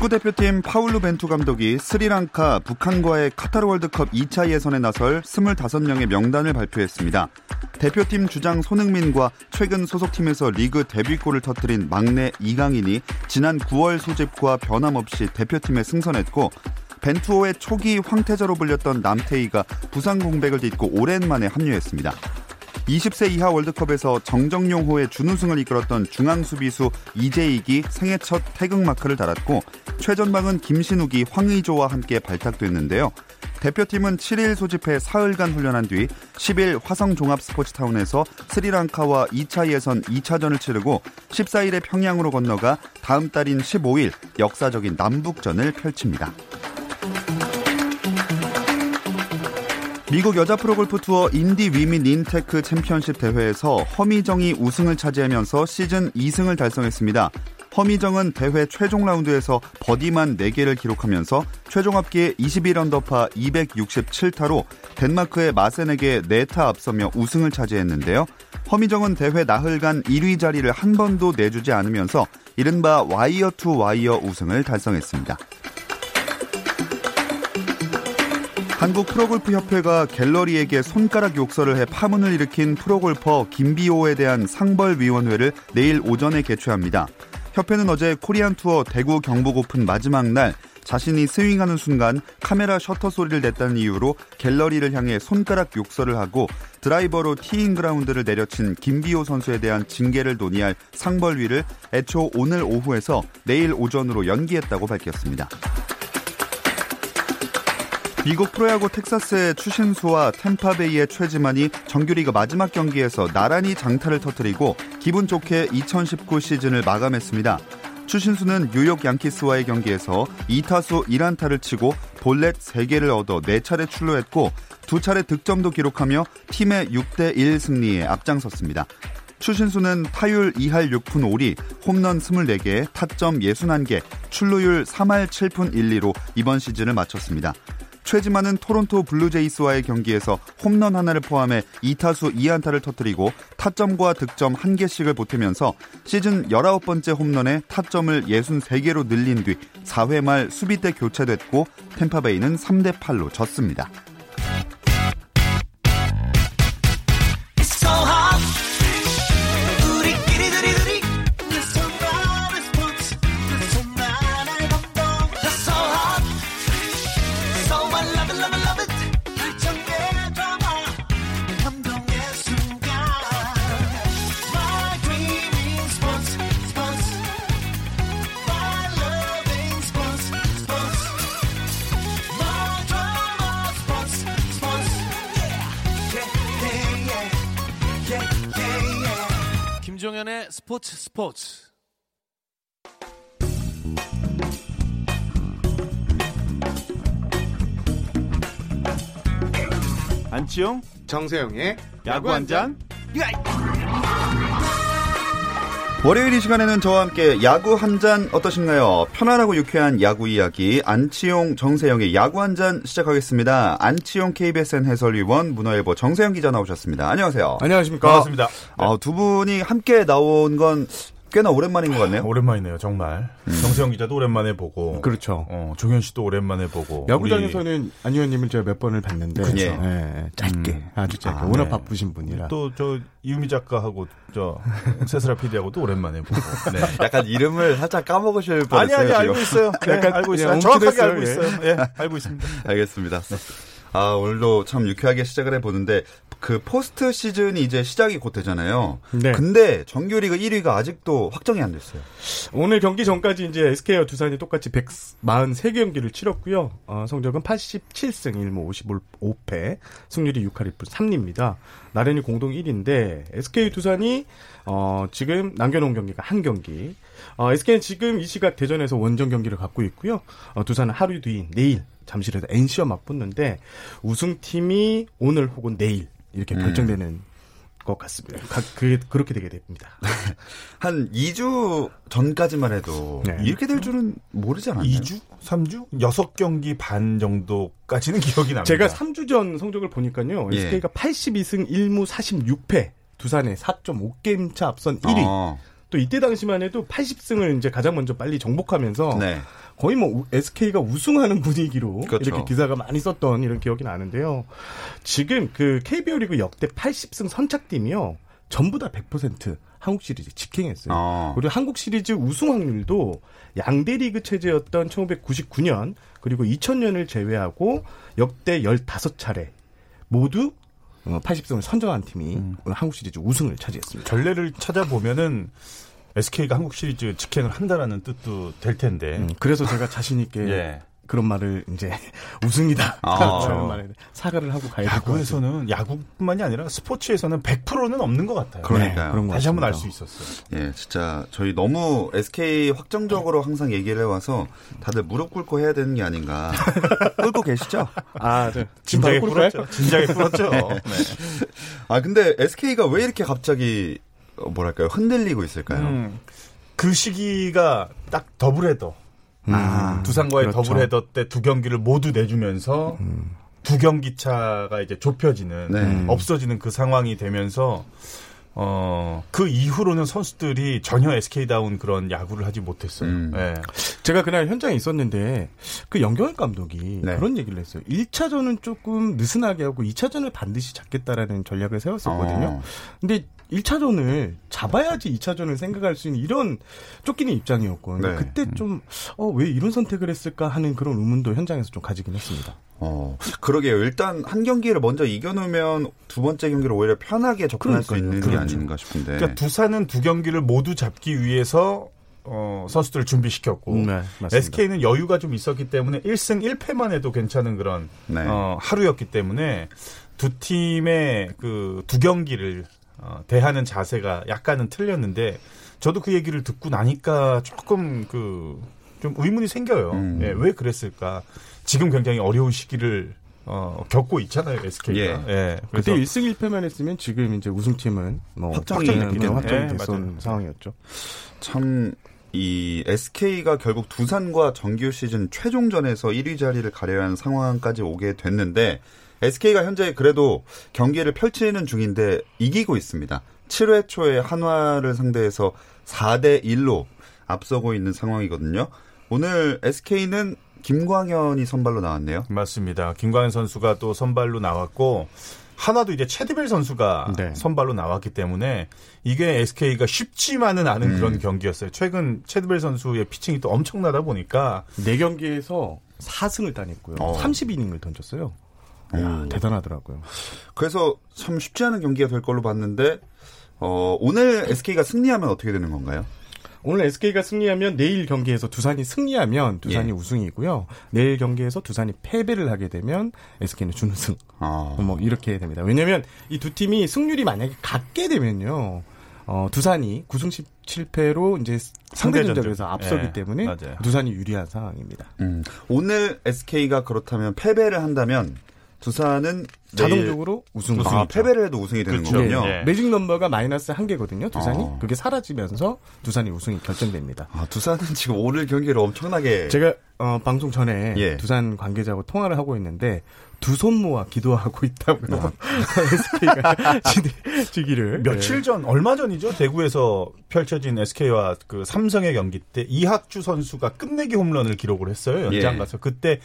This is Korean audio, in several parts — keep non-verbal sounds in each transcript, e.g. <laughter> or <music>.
축구 대표팀 파울루 벤투 감독이 스리랑카, 북한과의 카타르 월드컵 2차 예선에 나설 25명의 명단을 발표했습니다. 대표팀 주장 손흥민과 최근 소속팀에서 리그 데뷔골을 터뜨린 막내 이강인이 지난 9월 소집과 변함없이 대표팀에 승선했고 벤투호의 초기 황태자로 불렸던 남태희가 부상 공백을 딛고 오랜만에 합류했습니다. 20세 이하 월드컵에서 정정용호의 준우승을 이끌었던 중앙 수비수 이재익이 생애 첫 태극 마크를 달았고 최전방은 김신욱이 황의조와 함께 발탁됐는데요. 대표팀은 7일 소집해 사흘간 훈련한 뒤 10일 화성 종합 스포츠타운에서 스리랑카와 2차 예선 2차전을 치르고 14일에 평양으로 건너가 다음 달인 15일 역사적인 남북전을 펼칩니다. 미국 여자 프로골프 투어 Indy Women in Tech Championship 대회에서 허미정이 우승을 차지하면서 시즌 2승을 달성했습니다. 허미정은 대회 최종 라운드에서 버디만 4개를 기록하면서 최종 합계 21언더파 267타로 덴마크의 마드센에게 4타 앞서며 우승을 차지했는데요. 허미정은 대회 나흘간 1위 자리를 한 번도 내주지 않으면서 이른바 와이어 투 와이어 우승을 달성했습니다. 한국 프로골프 협회가 갤러리에게 손가락 욕설을 해 파문을 일으킨 프로골퍼 김비오에 대한 상벌위원회를 내일 오전에 개최합니다. 협회는 어제 코리안 투어 대구 경북 오픈 마지막 날 자신이 스윙하는 순간 카메라 셔터 소리를 냈다는 이유로 갤러리를 향해 손가락 욕설을 하고 드라이버로 teeing ground를 내려친 김비오 선수에 대한 징계를 논의할 상벌위를 애초 오늘 오후에서 내일 오전으로 연기했다고 밝혔습니다. 미국 프로야구 텍사스의 추신수와 탬파베이의 최지만이 정규리그 마지막 경기에서 나란히 장타를 터뜨리고 기분 좋게 2019 시즌을 마감했습니다. 추신수는 뉴욕 양키스와의 경기에서 2타수 1안타를 치고 볼넷 3개를 얻어 4차례 출루했고 2차례 득점도 기록하며 팀의 6대1 승리에 앞장섰습니다. 추신수는 타율 2할 6푼 5리, 홈런 24개, 타점 61개, 출루율 3할 7푼 1리로 이번 시즌을 마쳤습니다. 최지만은 토론토 블루제이스와의 경기에서 홈런 하나를 포함해 2타수 2안타를 터뜨리고 타점과 득점 1개씩을 보태면서 시즌 19번째 홈런에 타점을 63개로 늘린 뒤 4회 말 수비 때 교체됐고 템파베이는 3대 8로 졌습니다. 스포츠 스포츠. 안치용 정세영의 야구 한 잔. 월요일 이 시간에는 저와 함께 야구 한 잔 어떠신가요? 편안하고 유쾌한 야구 이야기 안치용 정세영의 야구 한 잔 시작하겠습니다. 안치용 KBSN 해설위원 문화일보 정세영 기자 나오셨습니다. 안녕하세요. 안녕하십니까. 반갑습니다. 어, 두 분이 함께 나온 건 꽤나 오랜만인 것 같네요. 오랜만이네요, 정말. 정세영 기자도 오랜만에 보고. 그렇죠. 어, 종현 씨도 오랜만에 보고. 야구장에서는 안 의원님을 제가 몇 번을 뵀는데. 그쵸. 예, 짧게. 아주 짧게. 아, 워낙 네. 바쁘신 분이라. 또 저 이유미 작가하고 저 세스라 PD하고도 오랜만에 보고. <laughs> 네. 약간 이름을 살짝 까먹으실 뻔했어요. 아니 아니 지금. 알고 있어요. 네, 약간 알고 있어요. 그냥 정확하게 알고 예. 있어요. 예, 알고 있습니다. <laughs> 알겠습니다. 아, 오늘도 참 유쾌하게 시작을 해보는데, 그 포스트 시즌이 이제 시작이 곧 되잖아요. 네. 근데 정규리그 1위가 아직도 확정이 안 됐어요. 오늘 경기 전까지 이제 SK와 두산이 똑같이 143경기를 치렀고요. 어, 성적은 87승 1무 55패, 승률이 6할 1분 3리입니다. 나란히 공동 1위인데 SK 두산이 어, 지금 남겨놓은 경기가 한 경기. 어, SK는 지금 이 시각 대전에서 원정 경기를 갖고 있고요. 어, 두산은 하루 뒤인 내일 잠실에서 NC와 맞붙는데 우승팀이 오늘 혹은 내일 이렇게 결정되는 것 같습니다. 가- 그게 그렇게 되게 됩니다. <laughs> 한 2주 전까지만 해도 네. 이렇게 될 줄은 모르지 않았나요? 2주? 3주? 6경기 반 정도까지는 <laughs> 기억이 납니다. 제가 3주 전 성적을 보니까요. 예. SK가 82승 1무 46패. 두산에 4.5게임 차 앞선 1위. 어, 또 이때 당시만 해도 80승을 이제 가장 먼저 빨리 정복하면서 네. 거의 뭐 SK가 우승하는 분위기로 그렇죠. 이렇게 기사가 많이 썼던 이런 기억이 나는데요. 지금 그 KBO 리그 역대 80승 선착팀이요. 전부 다 100% 한국 시리즈 직행했어요. 어. 그리고 한국 시리즈 우승 확률도 양대 리그 체제였던 1999년 그리고 2000년을 제외하고 역대 15차례 모두 80승을 선정한 팀이 음. 오늘 한국 시리즈 우승을 차지했습니다. 전례를 찾아보면은 SK가 한국 시리즈 직행을 한다라는 뜻도 될 텐데. 음, 그래서 제가 자신 있게 예. 그런 말을 이제 <laughs> 우승이다. 아. 그런 말에 사과를 하고 가야 될것 같아요. 야구에서는 야구뿐만이 아니라 스포츠에서는 100%는 없는 것 같아요. 그러니까요. 네, 그런 다시 한번 알. 수 있었어요. 예, 진짜 저희 너무 SK 확정적으로 항상 얘기를 해 와서 다들 무릎 꿇고 해야 되는 게 아닌가. <laughs> 꿇고 계시죠? 아, 저, 진작에? 풀었죠. 진작에 풀었죠. <laughs> 네. 아, 근데 SK가 왜 이렇게 갑자기 어, 뭐랄까요? 흔들리고 있을까요? 음, 그 시기가 딱 더블헤더. 음, 두산과의 그렇죠. 더블헤더 때 두 경기를 모두 내주면서 두 경기 차가 이제 좁혀지는 네. 없어지는 그 상황이 되면서 어, 그 이후로는 선수들이 전혀 SK다운 그런 야구를 하지 못했어요. 음. 예. 제가 그날 현장에 있었는데 그 연경엽 감독이 네. 그런 얘기를 했어요. 1차전은 조금 느슨하게 하고 2차전을 반드시 잡겠다라는 전략을 세웠었거든요. 어. 근데 1차전을 잡아야지 2차전을 생각할 수 있는 이런 쫓기는 입장이었고 네. 그때 좀 어, 왜 이런 선택을 했을까 하는 그런 의문도 현장에서 좀 가지긴 했습니다. 어, 그러게요. 일단 한 경기를 먼저 이겨놓으면 두 번째 경기를 오히려 편하게 접근할 수 그러니까요. 있는 게 그렇죠. 아닌가 싶은데. 그러니까 두산은 두 경기를 모두 잡기 위해서 어, 선수들을 준비시켰고 네, 맞습니다. SK는 여유가 좀 있었기 때문에 1승 1패만 해도 괜찮은 그런 네. 어, 하루였기 때문에 두 팀의 그 두 경기를 어, 대하는 자세가 약간은 틀렸는데 저도 그 얘기를 듣고 나니까 조금 그 좀 의문이 생겨요. 음. 예, 왜 그랬을까? 지금 굉장히 어려운 시기를 어, 겪고 있잖아요, SK가. 예. 예. 그때 그래서 1승 1패만 했으면 지금 이제 우승팀은 뭐 확정이 됐겠네. 확정이 네, 됐던 맞아요. 상황이었죠. 참, 이 SK가 결국 두산과 정규 시즌 최종전에서 1위 자리를 가려야 하는 상황까지 오게 됐는데, SK가 현재 그래도 경기를 펼치는 중인데 이기고 있습니다. 7회 초에 한화를 상대해서 4대 1로 앞서고 있는 상황이거든요. 오늘 SK는 김광현이 선발로 나왔네요. 맞습니다. 김광현 선수가 또 선발로 나왔고 하나도 이제 체드벨 선수가 네. 선발로 나왔기 때문에 이게 SK가 쉽지만은 않은 음. 그런 경기였어요. 최근 체드벨 선수의 피칭이 또 엄청나다 보니까 네 경기에서 4승을 따냈고요. 어. 32이닝을 던졌어요. 야, 대단하더라고요. 그래서 참 쉽지 않은 경기가 될 걸로 봤는데 어, 오늘 SK가 승리하면 어떻게 되는 건가요? 오늘 SK가 승리하면 내일 경기에서 두산이 승리하면 두산이 예. 우승이고요. 내일 경기에서 두산이 패배를 하게 되면 SK는 준우승. 아, 뭐 이렇게 됩니다. 왜냐면 이두 팀이 승률이 만약에 같게 되면요. 어, 두산이 9승 17패로 이제 상대 상대전적. 전적에서 앞서기 예, 때문에 맞아요. 두산이 유리한 상황입니다. 음, 오늘 SK가 그렇다면 패배를 한다면 두산은 자동적으로 우승. 아, 패배를 해도 우승이 되는 그렇죠. 거군요. 예. 매직 넘버가 마이너스 한 개거든요. 두산이 어. 그게 사라지면서 두산이 우승이 결정됩니다. 아, 두산은 지금 오늘 경기를 엄청나게 제가 어, 방송 전에 예. 두산 관계자하고 통화를 하고 있는데 두 손 모아 기도하고 있다고요. 아. <laughs> SK가 지기를 <laughs> 며칠 전 얼마 전이죠 대구에서 펼쳐진 SK와 그 삼성의 경기 때 이학주 선수가 끝내기 홈런을 기록을 했어요 연장 예. 가서 그때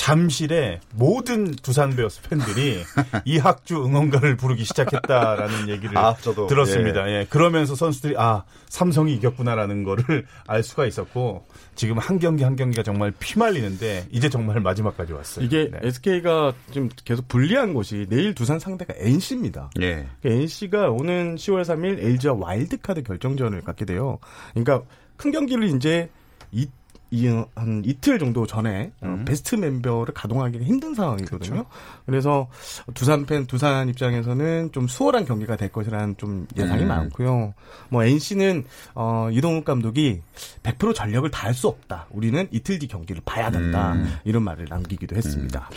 잠실에 모든 두산 베어스 팬들이 <laughs> 이학주 응원가를 부르기 시작했다라는 얘기를 아, 저도, 들었습니다. 예. 그러면서 선수들이 아 삼성이 이겼구나라는 거를 알 수가 있었고 지금 한 경기 한 경기가 정말 피말리는데 이제 정말 마지막까지 왔어요. 이게 네. SK가 지금 계속 불리한 곳이 내일 두산 상대가 NC입니다. 예. NC가 오는 10월 3일 LG와 와일드카드 결정전을 갖게 돼요. 그러니까 큰 경기를 이제 이, 이, 한 이틀 정도 전에 어, 음. 베스트 멤버를 가동하기가 힘든 상황이거든요. 그렇죠. 그래서 두산 팬, 두산 입장에서는 좀 수월한 경기가 될 것이라는 좀 예상이 음. 많고요. 뭐 NC는 어, 이동욱 감독이 100% 전력을 다할 수 없다. 우리는 이틀 뒤 경기를 봐야 된다. 음. 이런 말을 남기기도 했습니다.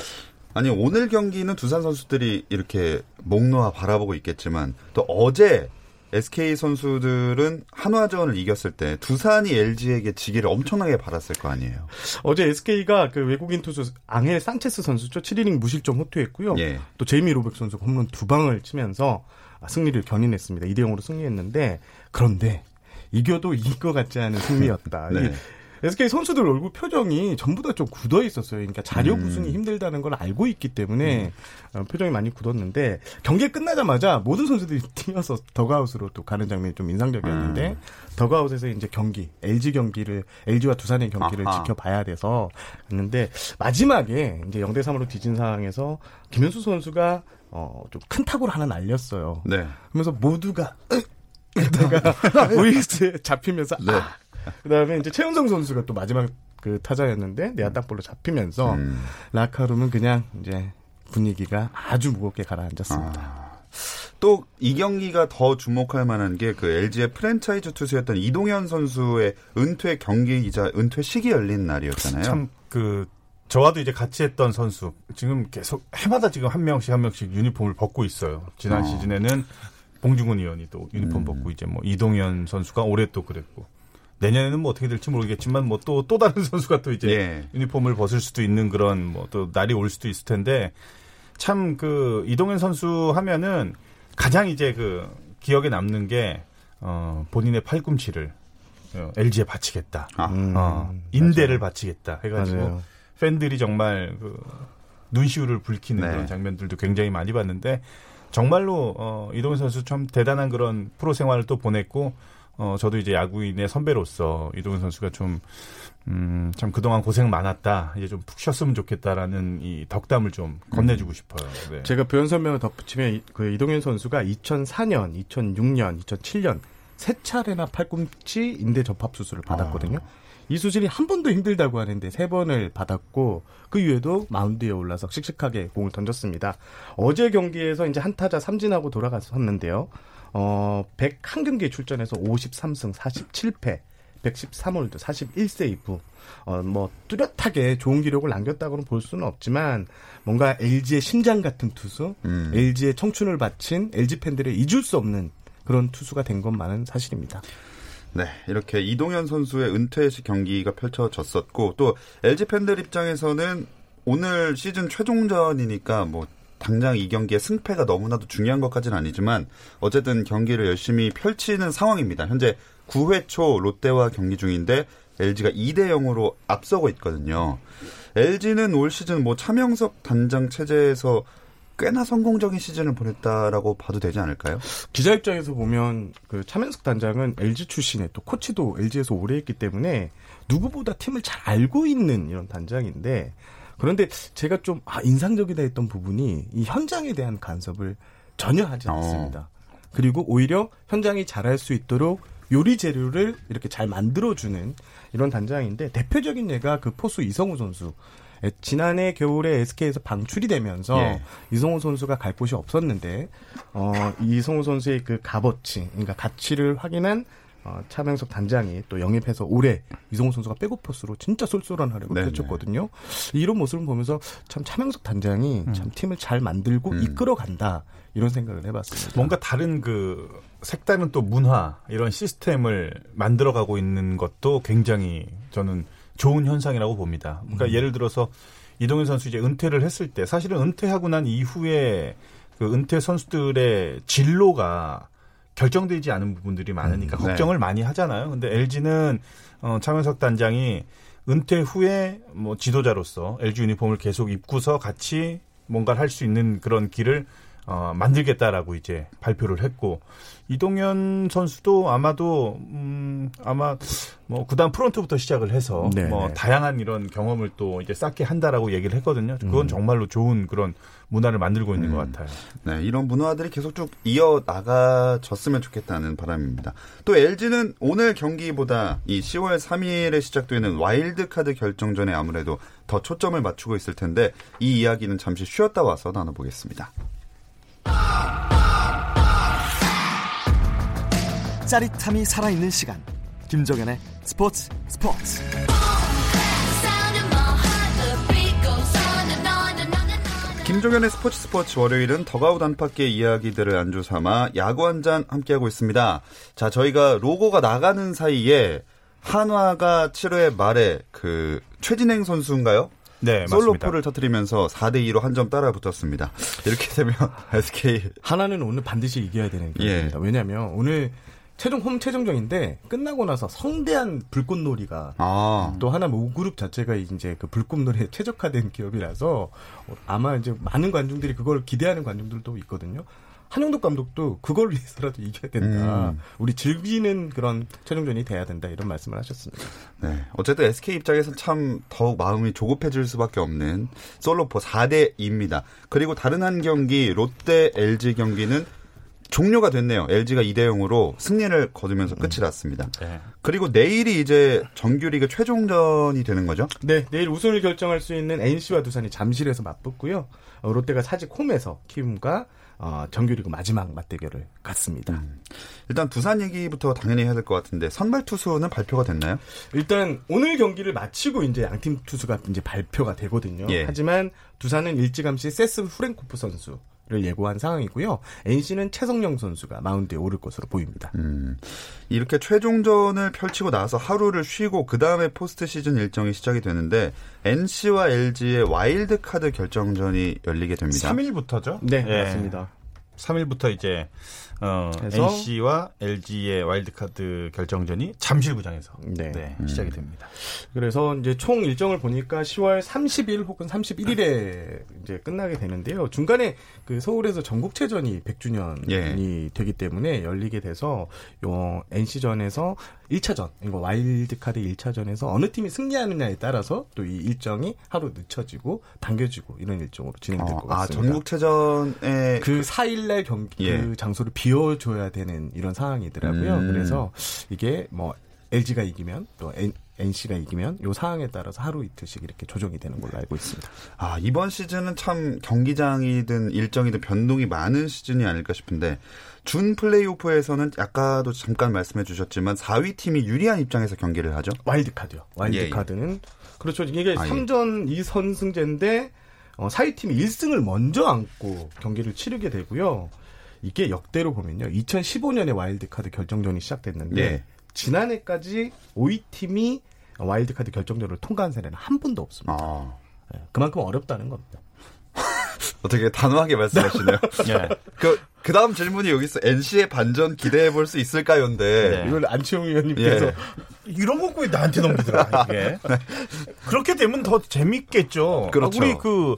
아니 오늘 경기는 두산 선수들이 이렇게 목 놓아 바라보고 있겠지만 또 어제 SK 선수들은 한화전을 이겼을 때 두산이 LG에게 지기를 엄청나게 받았을 거 아니에요. 어제 SK가 그 외국인 투수 앙헬 산체스 선수죠. 7이닝 무실점 호투했고요. 예. 또 제이미 로백 선수가 홈런 두 방을 치면서 승리를 견인했습니다. 2대 0으로 승리했는데 그런데 이겨도 이길 것 같지 않은 승리였다. <laughs> 네. 이 SK 선수들 얼굴 표정이 전부 다 좀 굳어 있었어요. 그러니까 자력 음. 우승이 힘들다는 걸 알고 있기 때문에 어, 표정이 많이 굳었는데 경기 끝나자마자 모든 선수들이 <laughs> 뛰어서 더그아웃으로 또 가는 장면이 좀 인상적이었는데 음. 더그아웃에서 이제 경기 LG 경기를 LG와 두산의 경기를 아하. 지켜봐야 돼서 갔는데 마지막에 이제 0대 3으로 뒤진 상황에서 김현수 선수가 어, 좀 큰 타구를 하나 날렸어요. 네. 그러면서 모두가 <laughs> 그다가 우익스에 <laughs> 잡히면서 네. 아! 그다음에 이제 최은성 선수가 또 마지막 그 타자였는데 내야 땅볼로 잡히면서 음. 라카룸은 그냥 이제 분위기가 아주 무겁게 가라앉았습니다. 또이 경기가 더 주목할 만한 게 그 LG의 프랜차이즈 투수였던 이동현 선수의 은퇴 경기이자 은퇴 식이 열린 날이었잖아요. 참 그 저와도 이제 같이 했던 선수 지금 계속 해마다 지금 한 명씩 한 명씩 유니폼을 벗고 있어요. 지난 어. 시즌에는 봉중근 의원이 또 유니폼 음. 벗고 이제 뭐 이동현 선수가 올해 또 그랬고 내년에는 뭐 어떻게 될지 모르겠지만 뭐또또 다른 <laughs> 선수가 또 이제 예. 유니폼을 벗을 수도 있는 그런 뭐 또 날이 올 수도 있을 텐데 참 그 이동현 선수 하면은 가장 이제 그 기억에 남는 게 어, 본인의 팔꿈치를 어, LG에 바치겠다. 아, 음, 어, 인대를 바치겠다 해가지고 맞아요. 팬들이 정말 그 눈시울을 붉히는 네. 그런 장면들도 굉장히 많이 봤는데 정말로 어, 이동현 선수 참 대단한 그런 프로 생활을 또 보냈고 어, 저도 이제 야구인의 선배로서 이동현 선수가 좀 음, 참 그동안 고생 많았다. 이제 좀 푹 쉬었으면 좋겠다라는 이 덕담을 좀 건네주고 싶어요. 네. 제가 표현 설명을 덧붙이면 이- 그 이동현 선수가 2004년, 2006년, 2007년 세 차례나 팔꿈치 인대 접합 수술을 받았거든요. 이 수술이 한 번도 힘들다고 하는데 세 번을 받았고 그 이후에도 마운드에 올라서 씩씩하게 공을 던졌습니다. 어제 경기에서 이제 한 타자 삼진하고 돌아갔었는데요. 어, 701경기에 출전해서 53승 47패 113홀드 41세이브 어, 뭐 뚜렷하게 좋은 기록을 남겼다고는 볼 수는 없지만 뭔가 LG의 심장 같은 투수, 음. LG의 청춘을 바친 LG 팬들의 잊을 수 없는 그런 투수가 된 것만은 사실입니다. 네, 이렇게 이동현 선수의 은퇴식 경기가 펼쳐졌었고 또 LG 팬들 입장에서는 오늘 시즌 최종전이니까 뭐 당장 이 경기의 승패가 너무나도 중요한 것까지는 아니지만 어쨌든 경기를 열심히 펼치는 상황입니다. 현재 9회 초 롯데와 경기 중인데 LG가 2대 0으로 앞서고 있거든요. LG는 올 시즌 뭐 차명석 단장 체제에서 꽤나 성공적인 시즌을 보냈다라고 봐도 되지 않을까요? 기자 입장에서 보면 그 차명석 단장은 LG 출신에 또 코치도 LG에서 오래 했기 때문에 누구보다 팀을 잘 알고 있는 이런 단장인데 그런데 제가 좀 아, 인상적이다 했던 부분이 이 현장에 대한 간섭을 전혀 하지 어. 않습니다. 그리고 오히려 현장이 잘할 수 있도록 요리 재료를 이렇게 잘 만들어주는 이런 단장인데 대표적인 예가 그 포수 이성우 선수. 에, 지난해 겨울에 SK에서 방출이 되면서 예. 이성우 선수가 갈 곳이 없었는데 어, 이성우 선수의 그 값어치, 그러니까 가치를 확인한 어, 차명석 단장이 또 영입해서 올해 이성우 선수가 백업 포스로 진짜 쏠쏠한 활약을. 펼쳤거든요. 이런 모습을 보면서 참 차명석 단장이 참 팀을 잘 만들고 음. 이끌어간다 이런 생각을 해봤습니다. 뭔가 다른 그 색다른 또 문화 이런 시스템을 만들어가고 있는 것도 굉장히 저는 좋은 현상이라고 봅니다. 그러니까 예를 들어서 이동현 선수 이제 은퇴를 했을 때 사실은 은퇴하고 난 이후에 그 은퇴 선수들의 진로가 결정되지 않은 부분들이 많으니까 음, 네. 걱정을 많이 하잖아요. 근데 LG는 어, 차명석 단장이 은퇴 후에 뭐 지도자로서 LG 유니폼을 계속 입고서 같이 뭔가를 할 수 있는 그런 길을 어, 만들겠다라고 이제 발표를 했고 이동현 선수도 아마도 음 아마 뭐 구단 프론트부터 시작을 해서 네. 뭐 다양한 이런 경험을 또 이제 쌓게 한다라고 얘기를 했거든요. 그건 음. 정말로 좋은 그런 문화를 만들고 있는 것 같아요. 네, 이런 문화들이 계속 쭉 이어 나가졌으면 좋겠다는 바람입니다. 또 LG는 오늘 경기보다 이 10월 3일에 시작되는 와일드카드 결정전에 아무래도 더 초점을 맞추고 있을 텐데 이 이야기는 잠시 쉬었다 와서 나눠보겠습니다. 짜릿함이 살아있는 시간 김종현의 스포츠 스포츠 김종현의 스포츠 스포츠 월요일은 더가웃 안팎의 이야기들을 안주 삼아 야구 한 잔 함께하고 있습니다. 자, 저희가 로고가 나가는 사이에 한화가 7회 말에 그 최진행 선수인가요? 네, 맞습니다. 솔로포를 터뜨리면서 4대 2로 한 점 따라 붙었습니다. 이렇게 되면 <laughs> SK 하나는 오늘 반드시 이겨야 되는 예. 경기입니다. 왜냐하면 오늘 최종 홈 최종전인데 끝나고 나서 성대한 불꽃놀이가 아, 또 하나 모그룹 자체가 이제 그 불꽃놀이에 <laughs> 최적화된 기업이라서 아마 이제 많은 관중들이 그걸 기대하는 관중들도 있거든요. 한영덕 감독도 그걸 위해서라도 이겨야 된다. 음. 우리 즐기는 그런 최종전이 돼야 된다 이런 말씀을 하셨습니다. 네. 어쨌든 SK 입장에서는 참 더욱 마음이 조급해질 수밖에 없는 솔로포 4대 2입니다. 그리고 다른 한 경기 롯데 LG 경기는 종료가 됐네요. LG가 2대 0으로 승리를 거두면서 끝이 났습니다. 네. 그리고 내일이 이제 정규리그 최종전이 되는 거죠? 네, 내일 우승을 결정할 수 있는 NC와 두산이 잠실에서 맞붙고요. 어, 롯데가 사직 홈에서 키움과 어, 정규리그 마지막 맞대결을 갖습니다. 일단 두산 얘기부터 당연히 해야 될 것 같은데 선발 투수는 발표가 됐나요? 일단 오늘 경기를 마치고 이제 양팀 투수가 이제 발표가 되거든요. 예. 하지만 두산은 일찌감치 세스 후렌코프 선수 를 예고한 상황이고요. NC는 최성영 선수가 마운드에 오를 것으로 보입니다. 음, 이렇게 최종전을 펼치고 나서 하루를 쉬고 그 다음에 포스트 시즌 일정이 시작이 되는데 NC와 LG의 와일드 카드 결정전이 열리게 됩니다. 3일부터죠? 네, 예. 맞습니다. 3일부터 이제 어, NC와 LG의 와일드카드 결정전이 잠실구장에서 네. 네, 시작이 됩니다. 그래서 이제 총 일정을 보니까 10월 30일 혹은 31일에 이제 끝나게 되는데요. 중간에 그 서울에서 전국체전이 100주년이 예. 되기 때문에 열리게 돼서 요 NC전에서 1차전, 이거 와일드카드 1차전에서 어느 팀이 승리하느냐에 따라서 또 이 일정이 하루 늦춰지고 당겨지고 이런 일정으로 진행될 어, 것 아, 같습니다. 전국체전에 그 4일 날 경기 예. 그 장소를 비워줘야 되는 이런 상황이더라고요. 음. 그래서 이게 뭐 LG가 이기면 또 N, NC가 이기면 요 상황에 따라서 하루 이틀씩 이렇게 조정이 되는 걸로 알고 있습니다. 아, 이번 시즌은 참 경기장이든 일정이든 변동이 많은 시즌이 아닐까 싶은데 준 플레이오프에서는 아까도 잠깐 말씀해 주셨지만 4위 팀이 유리한 입장에서 경기를 하죠. 와일드카드요. 와일드카드는 그렇죠. 이게 아, 예. 3전 2선승제인데 어, 4위 팀이 1승을 먼저 안고 경기를 치르게 되고요. 이게 역대로 보면요. 2015년에 와일드카드 결정전이 시작됐는데 예. 지난해까지 5위 팀이 와일드카드 결정전을 통과한 사례는 한 번도 없습니다. 아, 예, 그만큼 어렵다는 겁니다. 어떻게 단호하게 말씀하시네요. 예. <laughs> 그, 그 다음 질문이 여기 있어. NC의 반전 기대해 볼 수 있을까요?인데. 네. 이걸 안치홍 의원님께서 예. 이런 거왜 나한테 넘기더라, 이게. 그렇게 되면 더 재밌겠죠. 그렇죠. 아, 우리 그,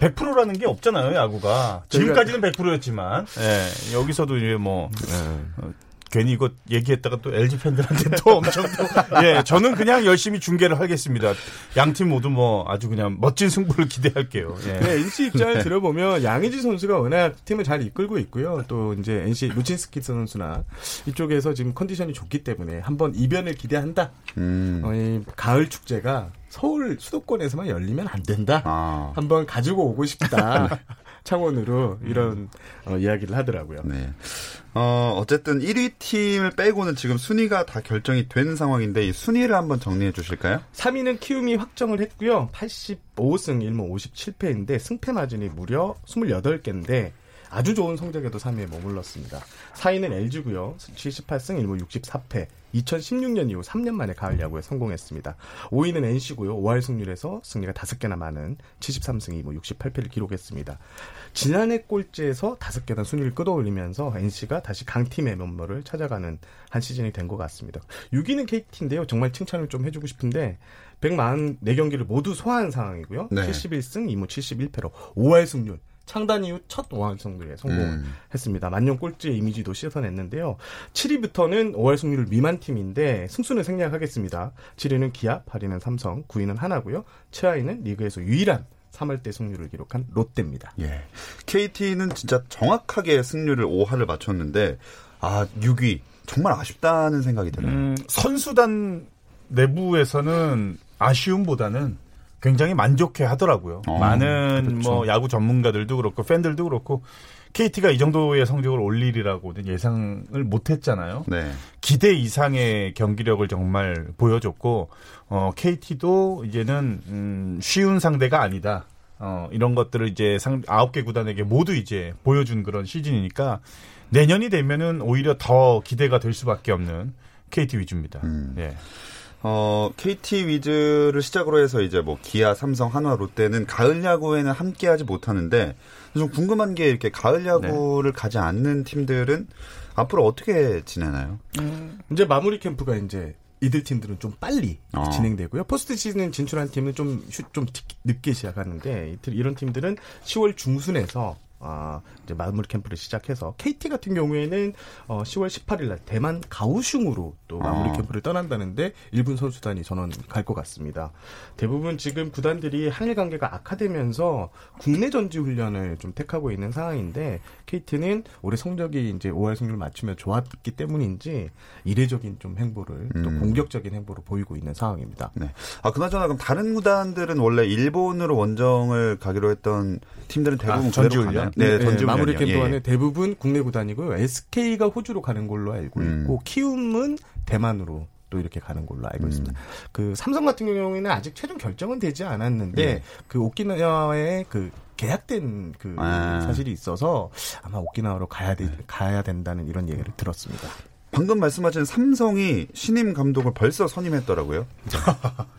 100%라는 게 없잖아요, 야구가. 지금까지는 100%였지만, 예, 여기서도 이제 뭐, 어, 괜히 이거 얘기했다가 또 LG 팬들한테 <laughs> 또 엄청 또, 예, 저는 그냥 열심히 중계를 하겠습니다. 양 팀 모두 뭐 아주 그냥 멋진 승부를 기대할게요. 예. 네, NC 입장을 들어보면 양의지 선수가 워낙 팀을 잘 이끌고 있고요. 또 이제 NC 루친스키 선수나 이쪽에서 지금 컨디션이 좋기 때문에 한번 이변을 기대한다. 음. 어, 이 가을 축제가 서울 수도권에서만 열리면 안 된다. 아. 한번 가지고 오고 싶다. <laughs> 창원으로 이런 어, 이야기를 하더라고요. 네. 어, 어쨌든 1위 팀을 빼고는 지금 순위가 다 결정이 된 상황인데 이 순위를 한번 정리해 주실까요? 3위는 키움이 확정을 했고요. 85승 1무 57패인데 승패 마진이 무려 28개인데 아주 좋은 성적에도 3위에 머물렀습니다. 4위는 LG고요. 78승 1무 64패. 2016년 이후 3년 만에 가을 야구에 성공했습니다. 5위는 NC고요. 5할 승률에서 승리가 5개나 많은 73승 2무 68패를 기록했습니다. 지난해 꼴찌에서 5계단 순위를 끌어올리면서 NC가 다시 강팀의 면모를 찾아가는 한 시즌이 된 것 같습니다. 6위는 KT인데요. 정말 칭찬을 좀 해주고 싶은데 144경기를 모두 소화한 상황이고요. 네. 71승 2무 71패로 5할 승률 창단 이후 첫 5할 승률에 성공을 음. 했습니다. 만년 꼴찌의 이미지도 씻어냈는데요. 7위부터는 5할 승률 미만 팀인데 승수는 생략하겠습니다. 7위는 기아, 8위는 삼성, 9위는 하나고요. 최하위는 리그에서 유일한 3할 대 승률을 기록한 롯데입니다. 예. KT는 진짜 정확하게 승률을 5할을 맞췄는데 아 6위 정말 아쉽다는 생각이 들어요. 음, 선수단 내부에서는 아쉬움보다는 굉장히 만족해 하더라고요. 어, 많은 그렇죠. 뭐 야구 전문가들도 그렇고 팬들도 그렇고 KT가 이 정도의 성적을 올리리라고는 예상을 못 했잖아요. 네. 기대 이상의 경기력을 정말 보여줬고 어 KT도 이제는 음 쉬운 상대가 아니다. 어 이런 것들을 이제 상 아홉 개 구단에게 모두 이제 보여준 그런 시즌이니까 내년이 되면은 오히려 더 기대가 될 수밖에 없는 KT 위주입니다. 음. 예. 어, KT 위즈를 시작으로 해서 이제 뭐 기아, 삼성, 한화, 롯데는 가을 야구에는 함께하지 못하는데 좀 궁금한 게 이렇게 가을 야구를 가지 않는 팀들은 앞으로 어떻게 지내나요? 이제 마무리 캠프가 이제 이들 팀들은 좀 빨리 어. 진행되고요. 포스트 시즌 진출한 팀은 좀, 슈- 좀 티- 늦게 시작하는데 이들- 이런 팀들은 10월 중순에서 아, 이제 마무리 캠프를 시작해서 KT 같은 경우에는 어, 10월 18일 날 대만 가오슝으로 또 마무리 어. 캠프를 떠난다는데 일본 선수단이 전원 갈 것 같습니다. 대부분 지금 구단들이 한일 관계가 악화되면서 국내 전지 훈련을 좀 택하고 있는 상황인데 KT는 올해 성적이 이제 5할 승률 맞추며 좋았기 때문인지 이례적인 좀 행보를 또 음. 공격적인 행보를 보이고 있는 상황입니다. 네. 아, 그나저나 그럼 다른 구단들은 원래 일본으로 원정을 가기로 했던 팀들은 대부분 아, 그대로 전지 훈련? 가나요? 네, 전지 마무리 훈련이요. 캠프와는 예. 대부분 국내 구단이고요. SK가 호주로 가는 걸로 알고 음. 있고 키움은 대만으로 또 이렇게 가는 걸로 알고 음. 있습니다. 그 삼성 같은 경우에는 아직 최종 결정은 되지 않았는데 예. 그 오키나와의 그 계약된 그 아. 사실이 있어서 아마 오키나와로 가야 돼 가야 된다는 이런 얘기를 들었습니다. 방금 말씀하신 삼성이 신임 감독을 벌써 선임했더라고요. <laughs>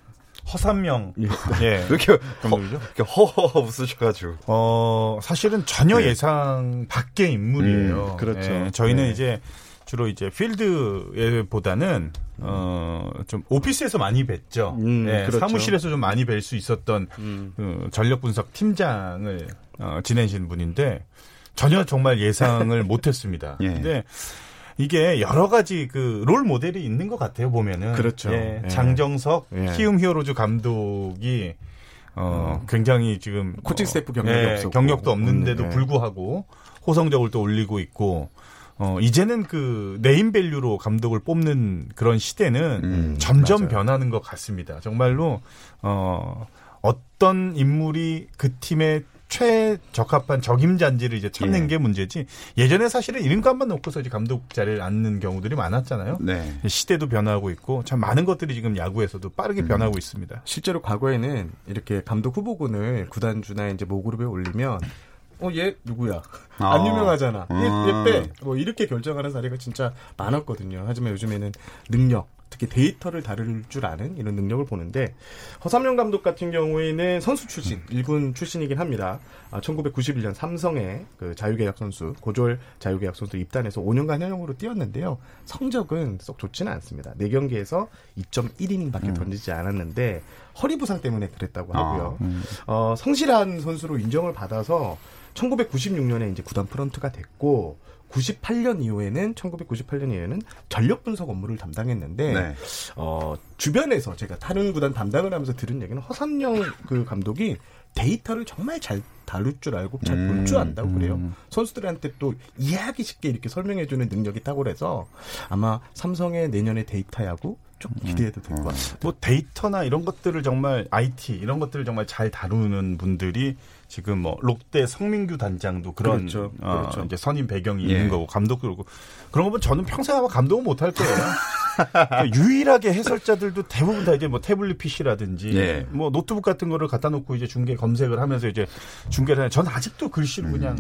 허삼명 예. 예. <laughs> 이렇게 허, 감독이죠. 이렇게 허허 웃으셔가지고. 어, 사실은 전혀 네. 예상 밖의 인물이에요. 음, 그렇죠. 예, 저희는 네. 이제 주로 이제 필드보다는 어, 좀 오피스에서 많이 뵀죠. 음, 예, 그렇죠. 사무실에서 좀 많이 뵐 수 있었던 음. 그 전력 분석 팀장을 어, 지내신 분인데 전혀 정말 예상을 <laughs> 못했습니다. 예. 근데 이게 여러 가지 그 롤 모델이 있는 것 같아요 보면은 그렇죠. 예, 예. 장정석 예. 키움 히어로즈 감독이 어, 굉장히 지금 코칭 어, 스태프 경력이 예. 경력도 없는데도 음, 예. 불구하고 호성적을 또 올리고 있고 어, 이제는 그 네임밸류로 감독을 뽑는 그런 시대는 음, 점점 맞아요. 변하는 것 같습니다. 정말로 어, 어떤 인물이 그 팀의 최적합한 적임잔지를 이제 찾는 예. 게 문제지. 예전에 사실은 이름값만 놓고서 이제 감독 자리를 앉는 경우들이 많았잖아요. 네. 시대도 변하고 있고 참 많은 것들이 지금 야구에서도 빠르게 변하고 있습니다. 실제로 과거에는 이렇게 감독 후보군을 구단주나 이제 모그룹에 올리면 어 얘 누구야 아. 안 유명하잖아 음. 얘빼 뭐 이렇게 결정하는 사례가 진짜 많았거든요 하지만 요즘에는 능력 특히 데이터를 다룰 줄 아는 이런 능력을 보는데 허삼영 감독 같은 경우에는 선수 출신 일군 출신이긴 합니다. 아, 1991년 삼성의 그 자유계약 선수 고졸 자유계약 선수 입단해서 5년간 현역으로 뛰었는데요. 성적은 썩 좋지는 않습니다. 4경기에서 2.1이닝밖에 던지지 않았는데 허리 부상 때문에 그랬다고 하고요. 아, 음. 어, 성실한 선수로 인정을 받아서 1996년에 이제 구단 프런트가 됐고 98년 이후에는 1998년 이후에는 전력 분석 업무를 담당했는데 네. 어, 주변에서 제가 다른 구단 담당을 하면서 들은 얘기는 허삼영 그 감독이 데이터를 정말 잘 다룰 줄 알고 잘 볼줄 음, 안다고 그래요. 음. 선수들한테 또 이해하기 쉽게 이렇게 설명해주는 능력이 탁월해서 아마 삼성의 내년의 데이터 야구 좀 기대해도 될것 같습니다. 뭐 데이터나 이런 것들을 정말 IT 이런 것들을 정말 잘 다루는 분들이 지금 뭐 롯데 성민규 단장도 그런 그렇죠. 어, 그렇죠. 이제 선임 배경이 예. 있는 거고 감독도 그렇고 그런 거 보면 저는 평생 아마 감독은 못 할 거예요. <laughs> 그러니까 유일하게 해설자들도 대부분 다 이제 뭐 태블릿 PC라든지 예. 뭐 노트북 같은 거를 갖다 놓고 이제 중계 검색을 하면서 이제 중계를 하는 전 아직도 글씨로 그냥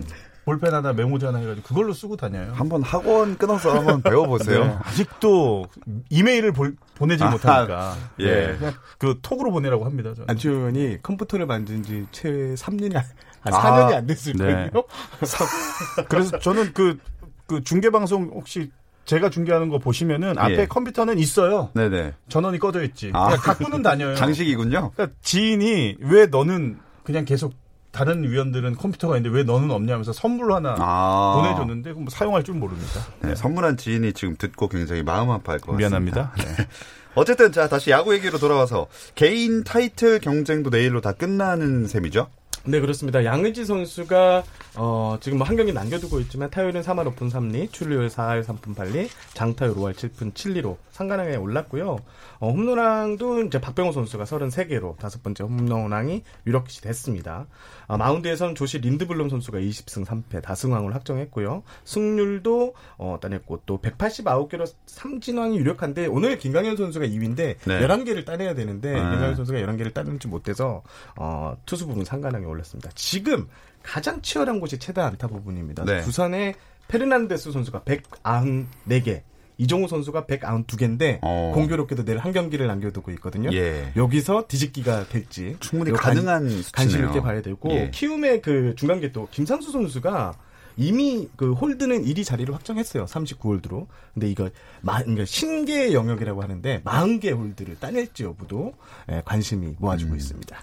볼펜 하나 메모지 하나 해가지고 그걸로 쓰고 다녀요. 한번 학원 끊어서 한번 배워보세요. <laughs> 네, 아직도 이메일을 볼- 보내지 아하, 못하니까 예. 예, 그냥 그 톡으로 보내라고 합니다. 저는. 안치원이 컴퓨터를 만든 지채 3년이, 한 아, 4년이 안 됐을 네. 거예요. 그래서 저는 그, 그 중계 방송 혹시 제가 중계하는 거 보시면은 앞에 예. 컴퓨터는 있어요. 네네. 전원이 꺼져 있지. 아. 그냥 갖고는 다녀요. <laughs> 장식이군요. 그러니까 지인이 왜 너는 그냥 계속 다른 위원들은 컴퓨터가 있는데 왜 너는 없냐면서 선물로 하나 아. 보내줬는데 뭐 사용할 줄 모릅니다. 네, 선물한 지인이 지금 듣고 굉장히 마음 아파할 것 같습니다. 미안합니다. 네. 어쨌든 자 다시 야구 얘기로 돌아와서 개인 타이틀 경쟁도 내일로 다 끝나는 셈이죠. 네, 그렇습니다. 양의지 선수가 어, 지금 뭐 한 경기 남겨두고 있지만 타율은 3할 5푼 3리, 출루율 4할 3푼 8리, 장타율 5할 7푼 7리로 삼관왕에 올랐고요. 어, 홈런왕도 이제 박병호 선수가 33개로 다섯 번째 홈런왕이 유력시 됐습니다. 아, 마운드에서는 조시 린드블럼 선수가 20승 3패 다승왕을 확정했고요. 승률도 어, 따냈고 또 189개로 삼진왕이 유력한데 오늘 김광현 선수가 2위인데 네. 11개를 따내야 되는데 아. 김광현 선수가 11개를 따내지 못해서 어, 투수 부분 삼관왕에 올랐습니다. 지금 가장 치열한 곳이 최다 안타 부분입니다. 네. 두산의 페르난데스 선수가 194개, 이정후 선수가 192개인데 어. 공교롭게도 내일 한 경기를 남겨두고 있거든요. 예. 여기서 뒤집기가 될지 충분히 가능한 관심. 있게 봐야 되고 예. 키움의 그 중간계투 김상수 선수가 이미 그 홀드는 1위 자리를 확정했어요. 39홀드로. 근데 이거 마, 그러니까 신계의 영역이라고 하는데 40개 홀드를 따낼지 여부도 예, 관심이 모아주고 음. 있습니다.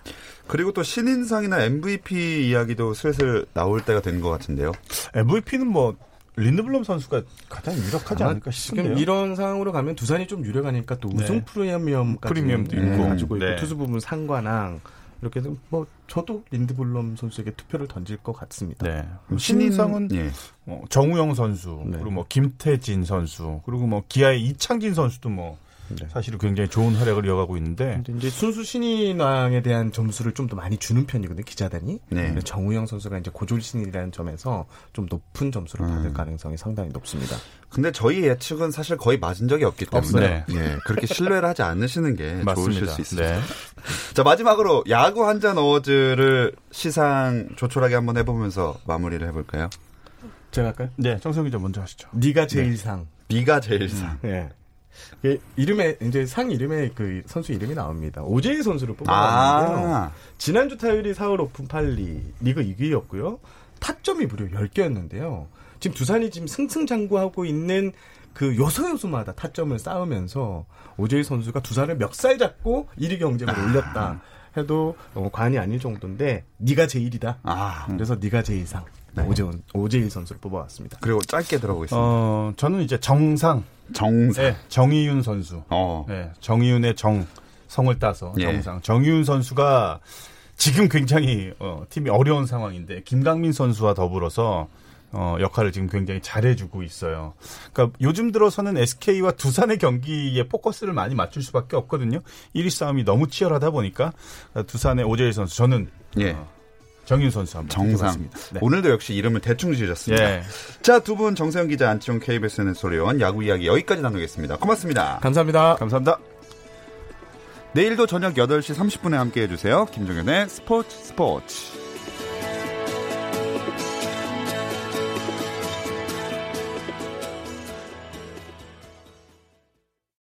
그리고 또 신인상이나 MVP 이야기도 슬슬 나올 때가 된 것 같은데요. MVP는 뭐 린드블럼 선수가 가장 유력하지 않을까 싶은데요. 지금 이런 상황으로 가면 두산이 좀 유력하니까 또 우승 네. 프리미엄까지 프리미엄도 예, 있고. 가지고 있고 네. 투수 부분 상관왕 이렇게 해서 뭐 저도 린드블럼 선수에게 투표를 던질 것 같습니다. 네. 신인상은 예. 뭐 정우영 선수 네. 그리고 뭐 김태진 선수 그리고 뭐 기아의 이창진 선수도 뭐 네. 사실은 굉장히 좋은 활약을 이어가고 있는데 근데 이제 순수 신인왕에 대한 점수를 좀 더 많이 주는 편이거든요 기자단이. 네. 정우영 선수가 이제 고졸 신인이라는 점에서 좀 높은 점수를 받을 음. 가능성이 상당히 높습니다. 근데 저희 예측은 사실 거의 맞은 적이 없기 때문에. 예, 그렇게 신뢰를 하지 않으시는 게 <laughs> 좋으실 수 있습니다. 네. 자 마지막으로 야구 한 잔 어워즈를 시상 조촐하게 한번 해보면서 마무리를 해볼까요? 제가 할까요? 네, 정성 기 자 먼저 하시죠. 네가 제일 상. 네가 제일 상. 예. 그 이름에 이제 상 이름에 그 선수 이름이 나옵니다. 오재일 선수를 아, 뽑아봤는데요. 지난주 타율이 4월 오픈 8리 리그 2위였고요. 타점이 무려 10개였는데요. 지금 두산이 지금 승승장구하고 있는 그 요소 요소마다 타점을 쌓으면서 오재일 선수가 두산을 멱살 잡고 1위 경쟁을 올렸다 해도 어, 과언이 아닐 정도인데 네가 제일이다. 아 그래서 네가 제일상 오재훈 오재일 선수를 뽑아왔습니다. 그리고 짧게 들어보겠습니다. 어, 저는 이제 정상, 정상. 네, 정희윤 선수. 어. 네, 정희윤의 정, 성을 따서 예. 정상. 정희윤 선수가 지금 굉장히 어, 팀이 어려운 상황인데 김강민 선수와 더불어서 어, 역할을 지금 굉장히 잘해주고 있어요. 그러니까 요즘 들어서는 SK와 두산의 경기에 포커스를 많이 맞출 수밖에 없거든요. 1위 싸움이 너무 치열하다 보니까 두산의 오재일 선수 저는 예. 어, 정희윤 선수 한번 정상. 네. 오늘도 역시 이름을 대충 지으셨습니다. 예. 자, 두 분 정세영 기자, 안치홍 KBS는 소리원 야구 이야기 여기까지 나누겠습니다. 고맙습니다. 감사합니다. 감사합니다. 내일도 저녁 8시 30분에 함께 해주세요. 김종현의 스포츠 스포츠.